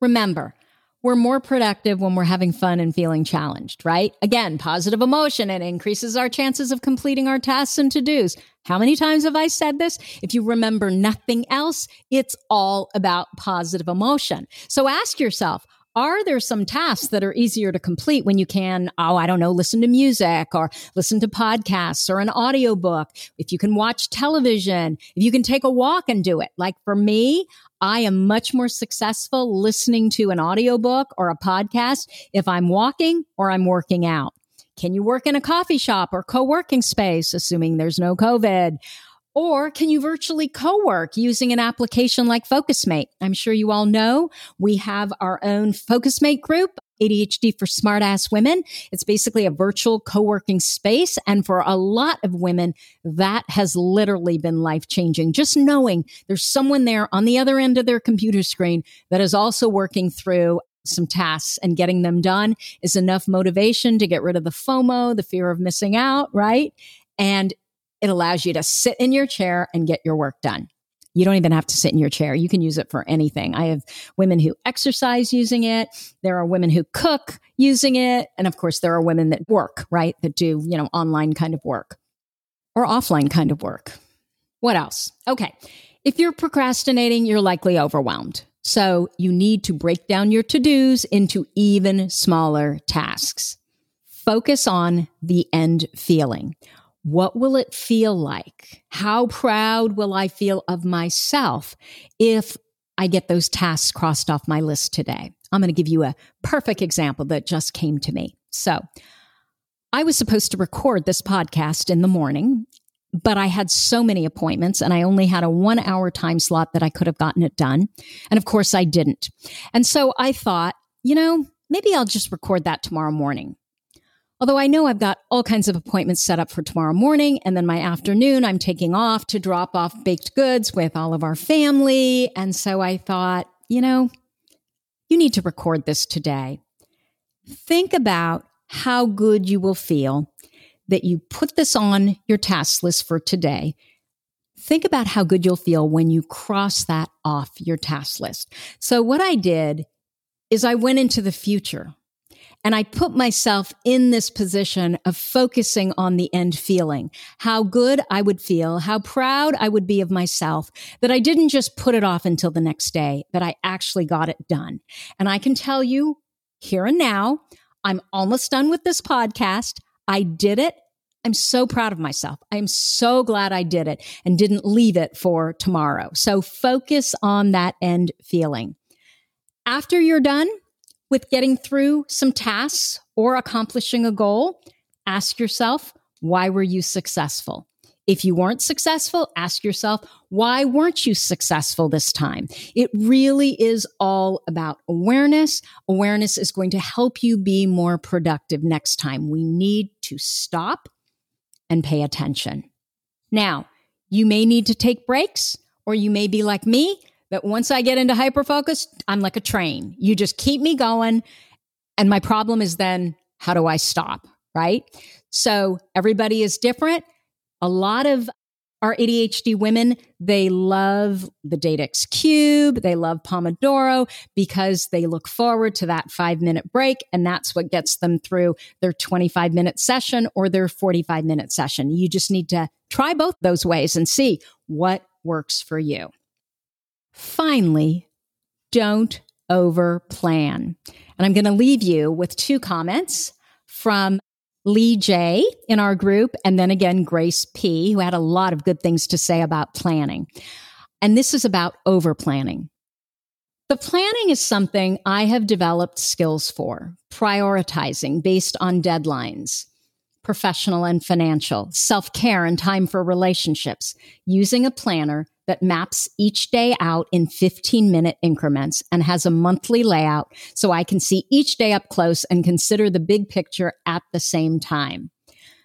Speaker 1: Remember, we're more productive when we're having fun and feeling challenged, right? Again, positive emotion, it increases our chances of completing our tasks and to dos. How many times have I said this? If you remember nothing else, it's all about positive emotion. So ask yourself, are there some tasks that are easier to complete when you can, oh, I don't know, listen to music or listen to podcasts or an audiobook? If you can watch television, if you can take a walk and do it. Like for me, I am much more successful listening to an audiobook or a podcast if I'm walking or I'm working out. Can you work in a coffee shop or co-working space, assuming there's no COVID? Or can you virtually co-work using an application like FocusMate? I'm sure you all know we have our own FocusMate group. ADHD for smartass women. It's basically a virtual co-working space. And for a lot of women, that has literally been life changing. Just knowing there's someone there on the other end of their computer screen that is also working through some tasks and getting them done is enough motivation to get rid of the FOMO, the fear of missing out, right? And it allows you to sit in your chair and get your work done. You don't even have to sit in your chair. You can use it for anything. I have women who exercise using it. There are women who cook using it. And of course, there are women that work, right? That do, you know, online kind of work or offline kind of work. What else? Okay. If you're procrastinating, you're likely overwhelmed. So you need to break down your to dos into even smaller tasks. Focus on the end feeling. What will it feel like? How proud will I feel of myself if I get those tasks crossed off my list today? I'm going to give you a perfect example that just came to me. So, I was supposed to record this podcast in the morning, but I had so many appointments and I only had a one hour time slot that I could have gotten it done. And of course, I didn't. And so I thought, you know, maybe I'll just record that tomorrow morning. Although I know I've got all kinds of appointments set up for tomorrow morning, and then my afternoon, I'm taking off to drop off baked goods with all of our family. And so I thought, you know, you need to record this today. Think about how good you will feel that you put this on your task list for today. Think about how good you'll feel when you cross that off your task list. So, what I did is I went into the future and I put myself in this position of focusing on the end feeling, how good I would feel, how proud I would be of myself, that I didn't just put it off until the next day, that I actually got it done. And I can tell you here and now, I'm almost done with this podcast. I did it. I'm so proud of myself. I'm so glad I did it and didn't leave it for tomorrow. So focus on that end feeling. After you're done, with getting through some tasks or accomplishing a goal, ask yourself, why were you successful? If you weren't successful, ask yourself, why weren't you successful this time? It really is all about awareness. Awareness is going to help you be more productive next time. We need to stop and pay attention. Now, you may need to take breaks, or you may be like me that once I get into hyperfocus, I'm like a train. You just keep me going. And my problem is then, how do I stop? Right. So everybody is different. A lot of our ADHD women, they love the Datexx Cube. They love Pomodoro because they look forward to that five minute break. And that's what gets them through their 25 minute session or their 45 minute session. You just need to try both those ways and see what works for you. Finally, don't over plan. And I'm going to leave you with two comments from Lee J in our group, and then again, Grace P, who had a lot of good things to say about planning. And this is about over planning. The planning is something I have developed skills for, prioritizing based on deadlines, professional and financial, self care and time for relationships, using a planner that maps each day out in 15 minute increments and has a monthly layout so I can see each day up close and consider the big picture at the same time.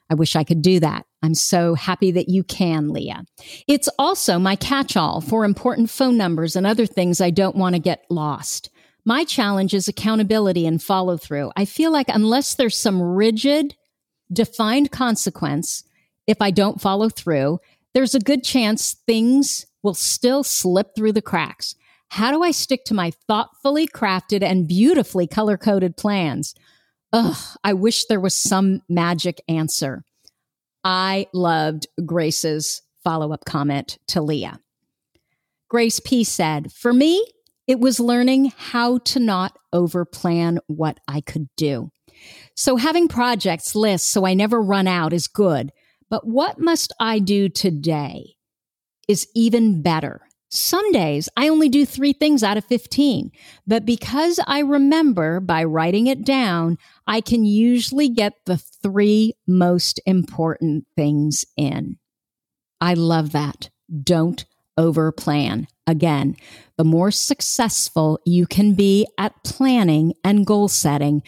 Speaker 1: I wish I could do that. I'm so happy that you can, Leah. It's also my catch all for important phone numbers and other things I don't want to get lost. My challenge is accountability and follow through. I feel like unless there's some rigid, defined consequence, if I don't follow through, there's a good chance things will still slip through the cracks. How do I stick to my thoughtfully crafted and beautifully color coded plans? Ugh, I wish there was some magic answer. I loved Grace's follow up comment to Leah. Grace P said, For me, It was learning how to not overplan what I could do. So having projects lists so I never run out is good. But what must I do today is even better. Some days I only do three things out of 15, but because I remember by writing it down, I can usually get the three most important things in. I love that. Don't overplan. Again, the more successful you can be at planning and goal setting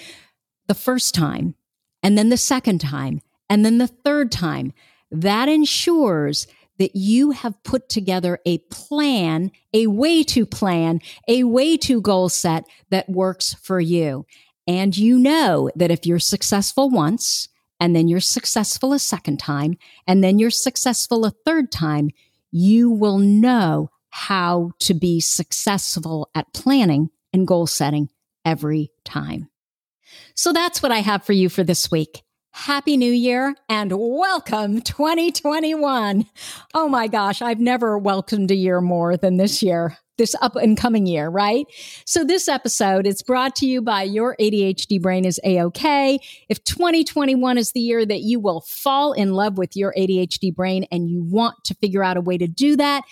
Speaker 1: the first time, and then the second time, and then the third time, that ensures that you have put together a plan, a way to plan, a way to goal set that works for you. And you know that if you're successful once, and then you're successful a second time, and then you're successful a third time, you will know how to be successful at planning and goal setting every time. So that's what I have for you for this week. Happy New Year and welcome 2021. Oh my gosh, I've never welcomed a year more than this year, this up and coming year, right? So this episode is brought to you by Your ADHD Brain is A-OK. If 2021 is the year that you will fall in love with your ADHD brain and you want to figure out a way to do that,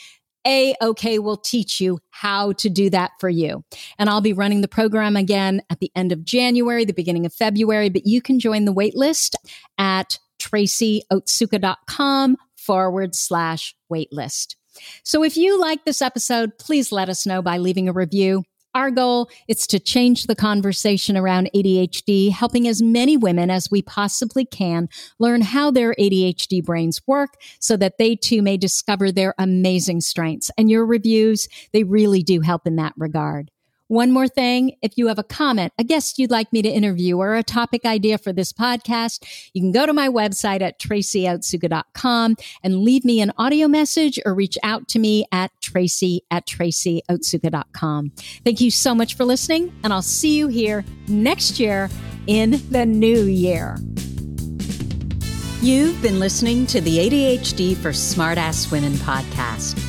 Speaker 1: a OK will teach you how to do that for you. And I'll be running the program again at the end of January, the beginning of February, but you can join the waitlist at tracyotsuka.com forward slash waitlist. So if you like this episode, please let us know by leaving a review. Our goal is to change the conversation around ADHD, helping as many women as we possibly can learn how their ADHD brains work so that they too may discover their amazing strengths. And your reviews, they really do help in that regard. One more thing, if you have a comment, a guest you'd like me to interview, or a topic idea for this podcast, you can go to my website at tracyotsuka.com and leave me an audio message or reach out to me at tracy at tracyotsuka.com. Thank you so much for listening, and I'll see you here next year in the new year. You've been listening to the ADHD for Smartass Women podcast.